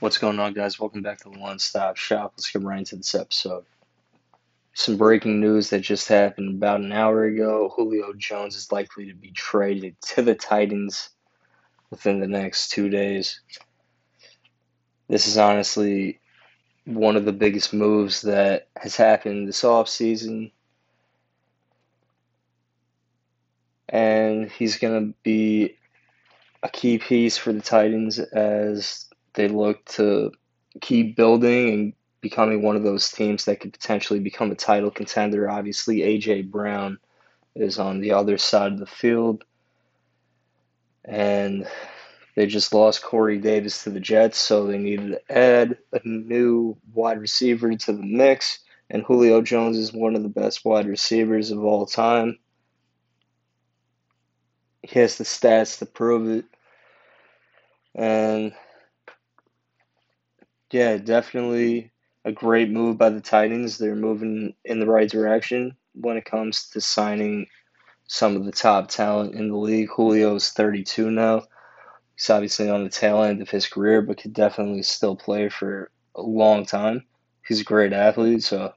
What's going on, guys? Welcome back to the One Stop Shop. Let's get right into this episode. Some breaking news that just happened about an hour ago. Julio Jones is likely to be traded to the Titans within the next two days. This is honestly one of the biggest moves that has happened this offseason. And he's going to be a key piece for the Titans as they look to keep building and becoming one of those teams that could potentially become a title contender. Obviously, AJ Brown is on the other side of the field. And they just lost Corey Davis to the Jets, so they needed to add a new wide receiver to the mix. And Julio Jones is one of the best wide receivers of all time. He has the stats to prove it. And yeah, definitely a great move by the Titans. They're moving in the right direction when it comes to signing some of the top talent in the league. Julio's 32 now. He's obviously on the tail end of his career, but could definitely still play for a long time. He's a great athlete, so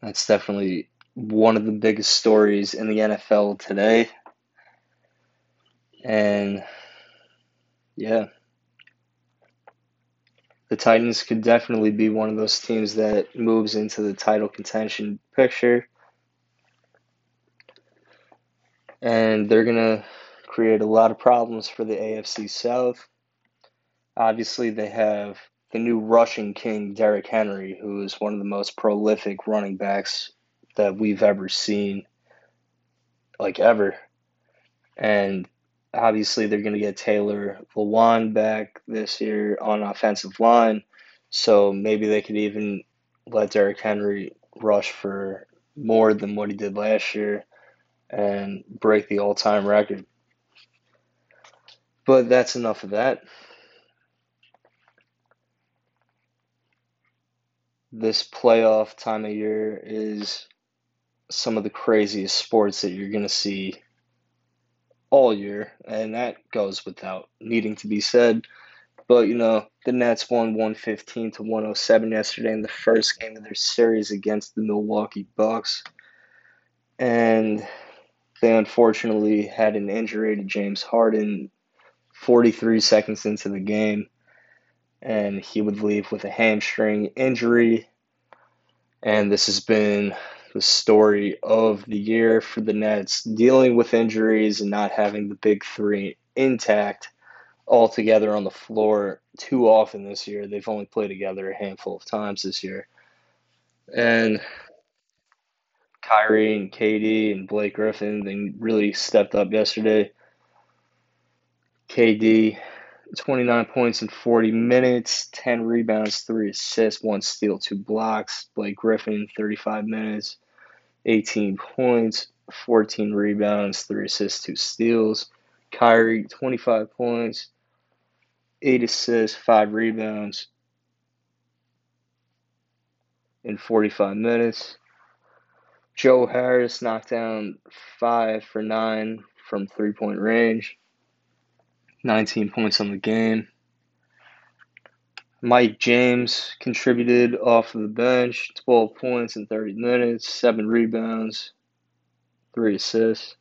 that's definitely one of the biggest stories in the NFL today. And yeah, the Titans could definitely be one of those teams that moves into the title contention picture. And they're going to create a lot of problems for the AFC South. Obviously, they have the new rushing king, Derrick Henry, who is one of the most prolific running backs that we've ever seen, like ever. And obviously they're going to get Taylor Lewan back this year on offensive line, so maybe they could even let Derrick Henry rush for more than what he did last year and break the all-time record. But that's enough of that. This playoff time of year is some of the craziest sports that you're going to see all year, and that goes without needing to be said. But you know, the Nets won 115 to 107 yesterday in the first game of their series against the Milwaukee Bucks. And they unfortunately had an injury to James Harden 43 seconds into the game. And he would leave with a hamstring injury. And this has been the story of the year for the Nets, dealing with injuries and not having the big three intact all together on the floor too often this year. They've only played together a handful of times this year. And Kyrie and KD and Blake Griffin, they really stepped up yesterday. KD, 29 points in 40 minutes, 10 rebounds, 3 assists, 1 steal, 2 blocks. Blake Griffin, 35 minutes, 18 points, 14 rebounds, 3 assists, 2 steals. Kyrie, 25 points, 8 assists, 5 rebounds in 45 minutes. Joe Harris knocked down 5 for 9 from three point range, 19 points on the game. Mike James contributed off of the bench, 12 points in 30 minutes, 7 rebounds, 3 assists.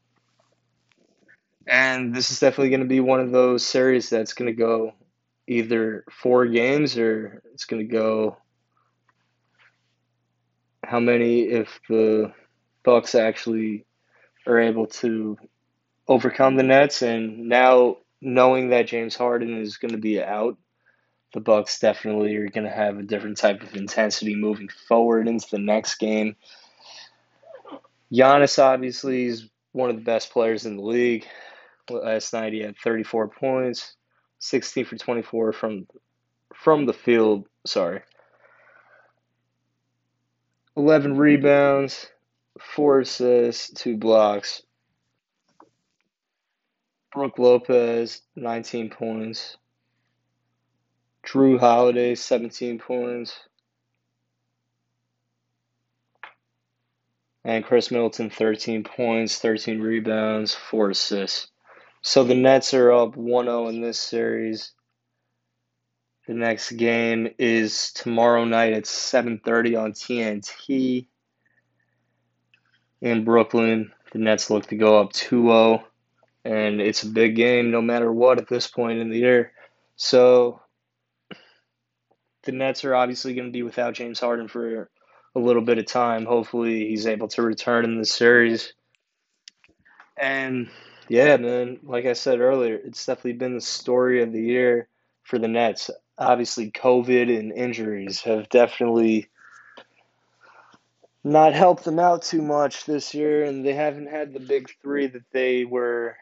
And this is definitely going to be one of those series that's going to go either four games or it's going to go how many if the Bucks actually are able to overcome the Nets and now knowing that James Harden is going to be out the Bucks definitely are going to have a different type of intensity moving forward into the next game. Giannis obviously is one of the best players in the league. Last night he had 34 points, 16 for 24 from from the field. Sorry, 11 rebounds, four assists, two blocks. Brook Lopez, 19 points, Jrue Holiday, 17 points. And Khris Middleton, 13 points, 13 rebounds, 4 assists. So the Nets are up 1 0 in this series. The next game is tomorrow night at 7:30 on TNT in Brooklyn. The Nets look to go up 2-0 and it's a big game no matter what at this point in the year. So the Nets are obviously going to be without James Harden for a little bit of time. Hopefully he's able to return in the series. And yeah, man, like I said earlier, it's definitely been the story of the year for the Nets. Obviously, COVID and injuries have definitely not helped them out too much this year, and they haven't had the big three that they were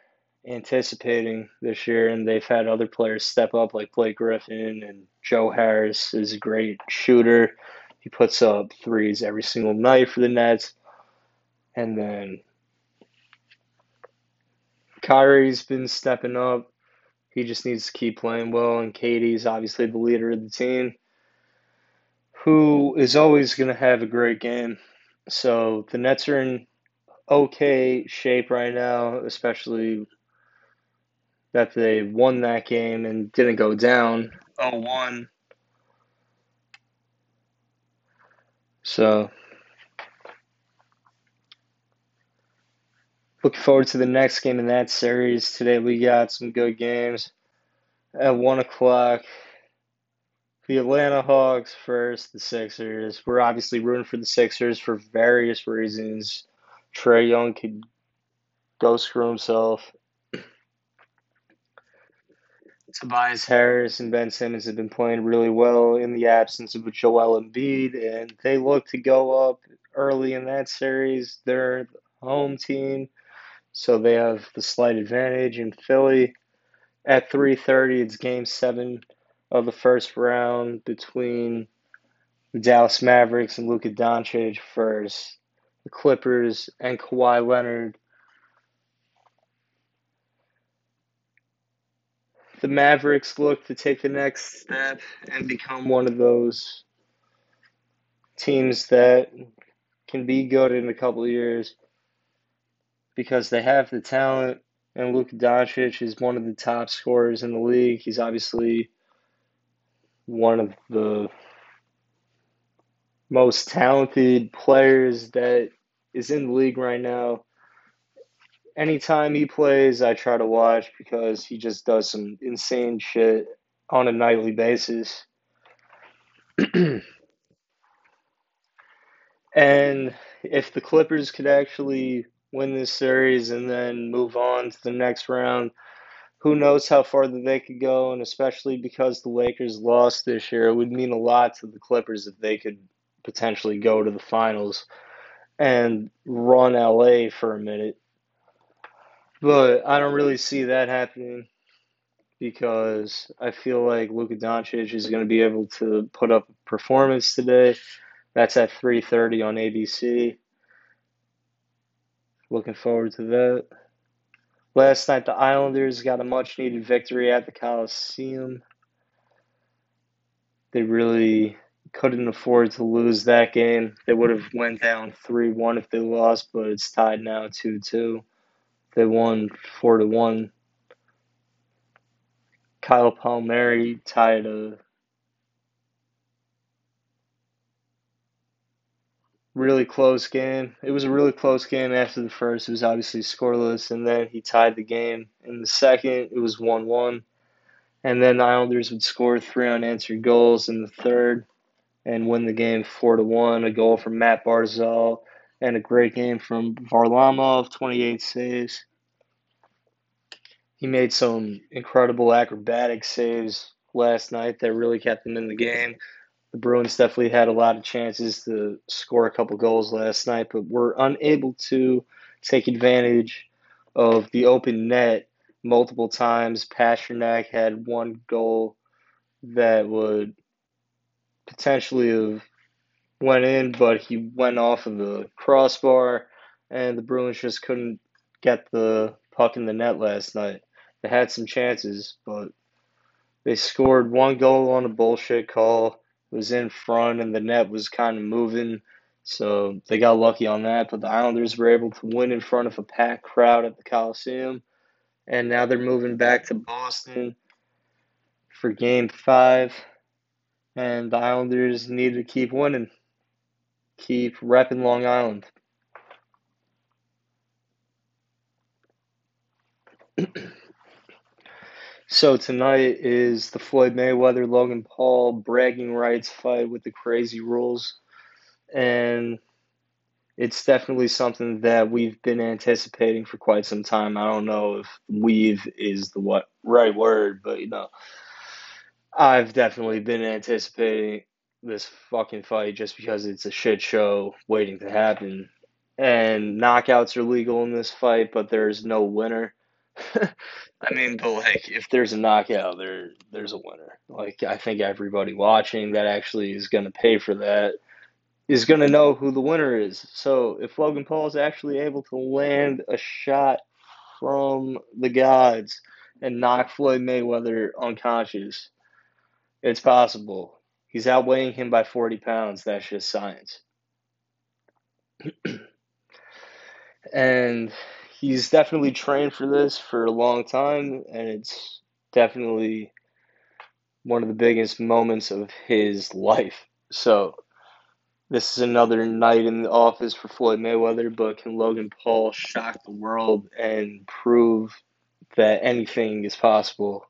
anticipating this year. And they've had other players step up, like Blake Griffin and Joe Harris is a great shooter. He puts up threes every single night for the Nets. And then Kyrie's been stepping up. He just needs to keep playing well. And KD's obviously the leader of the team, who is always going to have a great game. So the Nets are in okay shape right now, especially that they won that game and didn't go down 0 1. So Looking forward to the next game in that series. Today we got some good games. At 1 o'clock, the Atlanta Hawks first, the Sixers. We're obviously rooting for the Sixers for various reasons. Trae Young could go screw himself. Tobias Harris and Ben Simmons have been playing really well in the absence of Joel Embiid, and they look to go up early in that series. They're home team. So they have the slight advantage in Philly. At 3:30, it's Game Seven of the first round between the Dallas Mavericks and Luka Doncic first. The Clippers and Kawhi Leonard. The Mavericks look to take the next step and become one of those teams that can be good in a couple of years because they have the talent, and Luka Doncic is one of the top scorers in the league. He's obviously one of the most talented players that is in the league right now. Anytime he plays, I try to watch because he just does some insane shit on a nightly basis. and if the Clippers could actually win this series and then move on to the next round. Who knows how far that they could go, and especially because the Lakers lost this year, it would mean a lot to the Clippers if they could potentially go to the finals and run LA for a minute. But I don't really see that happening because I feel like Luka Doncic is going to be able to put up a performance today. That's at 3:30 on ABC. Looking forward to that. Last night, the Islanders got a much needed victory at the Coliseum. They really couldn't afford to lose that game. They would have went down 3-1 if they lost, but it's tied now 2-2. They won 4 to 1. Kyle Palmieri tied a really close game. It was a really close game after the first. It was obviously scoreless, and then he tied the game. In the second, it was 1 1. And then the Islanders would score three unanswered goals in the third and win the game 4 to 1. A goal from Mat Barzal and a great game from Varlamov, 28 saves. He made some incredible acrobatic saves last night that really kept him in the game the Bruins definitely had a lot of chances to score a couple goals last night, but were unable to take advantage of the open net multiple times. Pastrnak had one goal that would potentially have went in, but he went off of the crossbar, and the Bruins just couldn't get the puck in the net last night. They had some chances, but they scored one goal on a bullshit call It was in front and the net was kind of moving. So they got lucky on that. But the Islanders were able to win in front of a packed crowd at the Coliseum. And now they're moving back to Boston for game five And the Islanders need to keep winning, keep repping Long Island. so tonight is the Floyd Mayweather Logan Paul bragging rights fight with the crazy rules. And it's definitely something that we've been anticipating for quite some time. I don't know if weave is the what right word, but you know, I've definitely been anticipating this fucking fight just because it's a shit show waiting to happen. And knockouts are legal in this fight, but there's no winner. I mean, but like if there's a knockout, there there's a winner. Like I think everybody watching that actually is going to pay for that is going to know who the winner is. So if Logan Paul is actually able to land a shot from the gods and knock Floyd Mayweather unconscious, it's possible. He's outweighing him by 40 pounds. That's just science. and he's definitely trained for this for a long time, and it's definitely one of the biggest moments of his life. So this is another night in the office for Floyd Mayweather, but can Logan Paul shock the world and prove that anything is possible?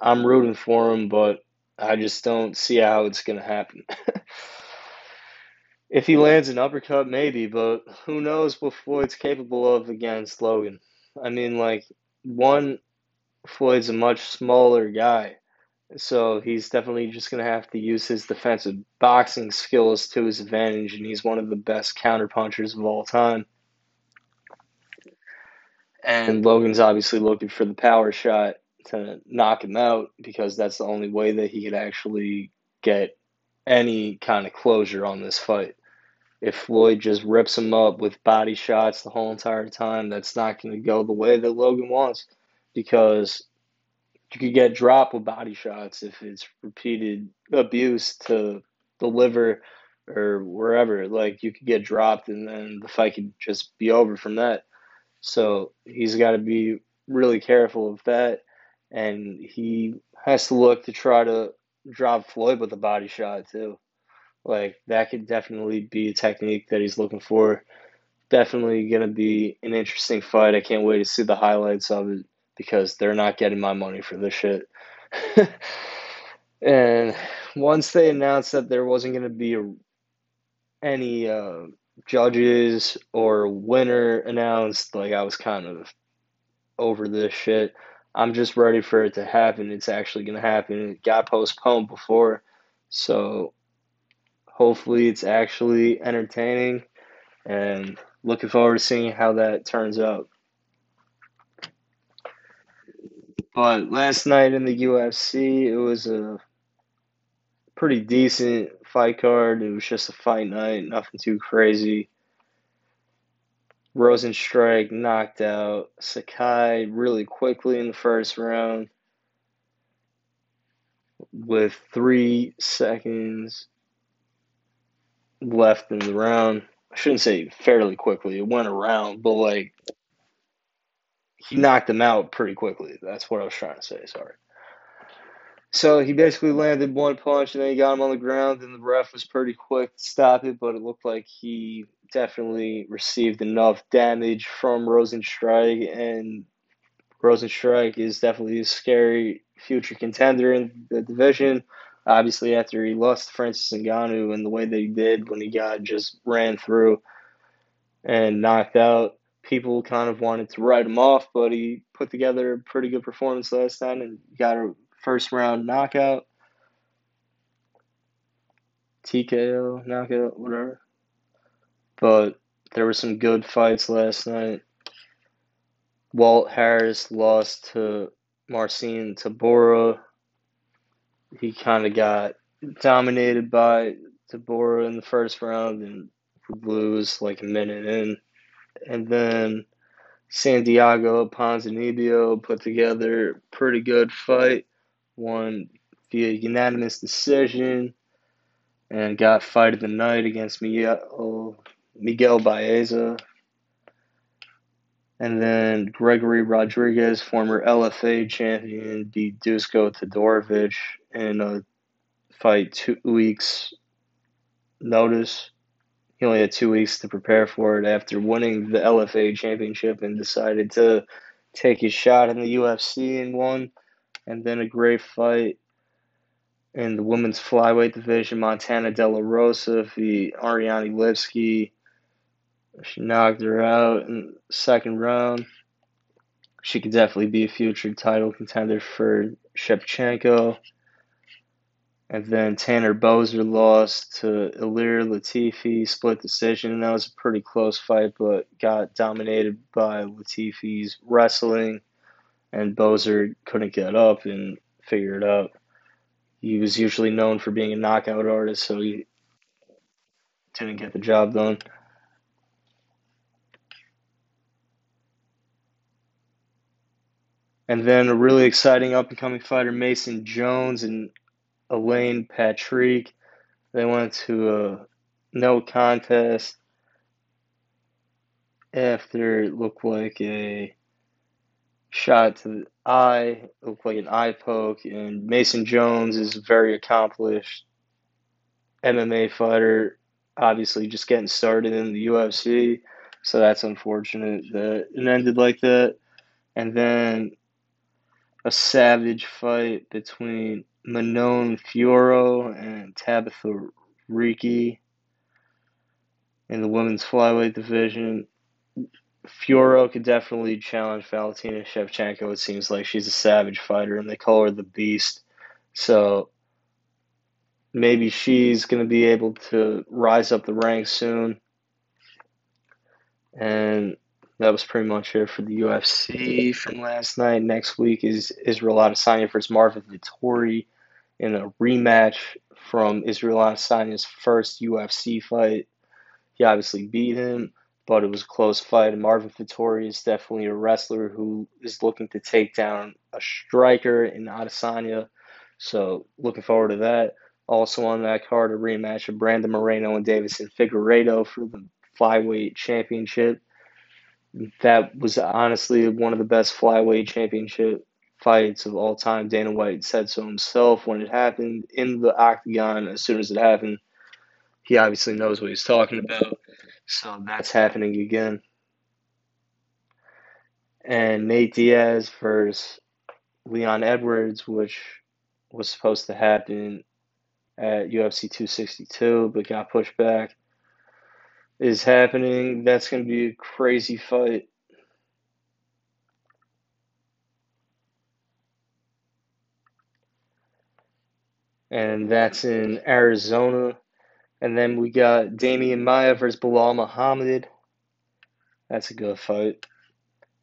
I'm rooting for him, but I just don't see how it's going to happen. if he lands an uppercut, maybe, but who knows what Floyd's capable of against Logan? I mean, like, one, Floyd's a much smaller guy. So he's definitely just going to have to use his defensive boxing skills to his advantage, and he's one of the best counterpunchers of all time. And Logan's obviously looking for the power shot to knock him out because that's the only way that he could actually get any kind of closure on this fight. If Floyd just rips him up with body shots the whole entire time, that's not going to go the way that Logan wants because you could get dropped with body shots if it's repeated abuse to the liver or wherever. Like you could get dropped and then the fight could just be over from that. So he's got to be really careful of that, and he has to look to try to drop Floyd with a body shot too. Like that could definitely be a technique that he's looking for. Definitely gonna be an interesting fight. I can't wait to see the highlights of it because they're not getting my money for this shit. and once they announced that there wasn't to be a, any uh, judges or winner announced, like I was kind of over this shit. I'm just ready for it to happen. It's actually going to happen. It got postponed before, so hopefully it's actually entertaining and looking forward to seeing how that turns out. But last night in the UFC, it was a pretty decent fight card. It was just a fight night, nothing too crazy. Rozenstruik knocked out Sakai really quickly in the first round with three seconds left in the round. I shouldn't say fairly quickly. It went around, but like he knocked him out pretty quickly. That's what I was trying to say. Sorry. So he basically landed one punch and then he got him on the ground, and the ref was pretty quick to stop it, but it looked like he definitely received enough damage from Rozenstruik, and Rozenstruik is definitely a scary future contender in the division. Obviously, after he lost Francis Ngannou and the way that he did when he got just ran through and knocked out, people kind of wanted to write him off, but he put together a pretty good performance last time and got a first round knockout. TKO, knockout, whatever. But there were some good fights last night. Walt Harris lost to Marcin Tybura. He kind of got dominated by Tybura in the first round and would lose like a minute in and then Santiago Ponzinibbio put together a pretty good fight, won via unanimous decision, and got fight of the night against Miguel, Miguel Baeza. And then Gregory Rodrigues, former LFA champion, beat Dusko Todorovic in a fight two weeks notice. He only had two weeks to prepare for it after winning the LFA championship and decided to take his shot in the UFC and won. And then a great fight in the women's flyweight division. Montana De La Rosa beat Ariane Lipski. She knocked her out in second round. She could definitely be a future title contender for Shevchenko. And then Tanner Boser lost to Ilir Latifi, split decision. And That was a pretty close fight, but got dominated by Latifi's wrestling. And Boser couldn't get up and figure it out. He was usually known for being a knockout artist, so he didn't get the job done. And then a really exciting up and coming fighter, Mason Jones and Alan Patrick. They went to a no contest after it looked like a shot to the eye, it looked like an eye poke. And Mason Jones is a very accomplished MMA fighter, obviously just getting started in the UFC. So that's unfortunate that it ended like that. And then a savage fight between Manon Fiorot and Tabatha Ricci in the women's flyweight division. Fiorot could definitely challenge Valentina Shevchenko. It seems like she's a savage fighter, and they call her the Beast. So maybe she's going to be able to rise up the ranks soon. And that was pretty much it for the UFC from last night. Next week is Israel Adesanya versus Marvin Vettori in a rematch from Israel Adesanya's first UFC fight. He obviously beat him, but it was a close fight. And Marvin Vettori is definitely a wrestler who is looking to take down a striker in Adesanya. So looking forward to that. Also on that card, a rematch of Brandon Moreno and Deiveson Figueiredo for the flyweight championship. That was honestly one of the best flyweight championship fights of all time. Dana White said so himself when it happened in the octagon. As soon as it happened, he obviously knows what he's talking about. So that's happening again. And Nate Diaz versus Leon Edwards, which was supposed to happen at UFC 262 but got pushed back, is happening. That's going to be a crazy fight. And that's in Arizona. And then we got Demian Maia versus Belal Muhammad. That's a good fight.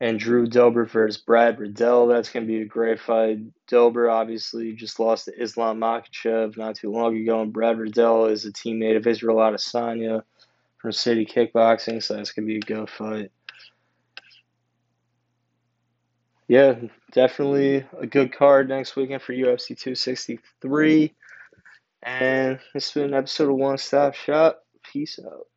And Drew Dober versus Brad Riddell. That's going to be a great fight. Dober obviously just lost to Islam Makhachev not too long ago. And Brad Riddell is a teammate of Israel Adesanya from City Kickboxing. So that's to be a good fight. Yeah, definitely a good card next weekend for UFC 263. And this has been an episode of One Stop Shop. Peace out.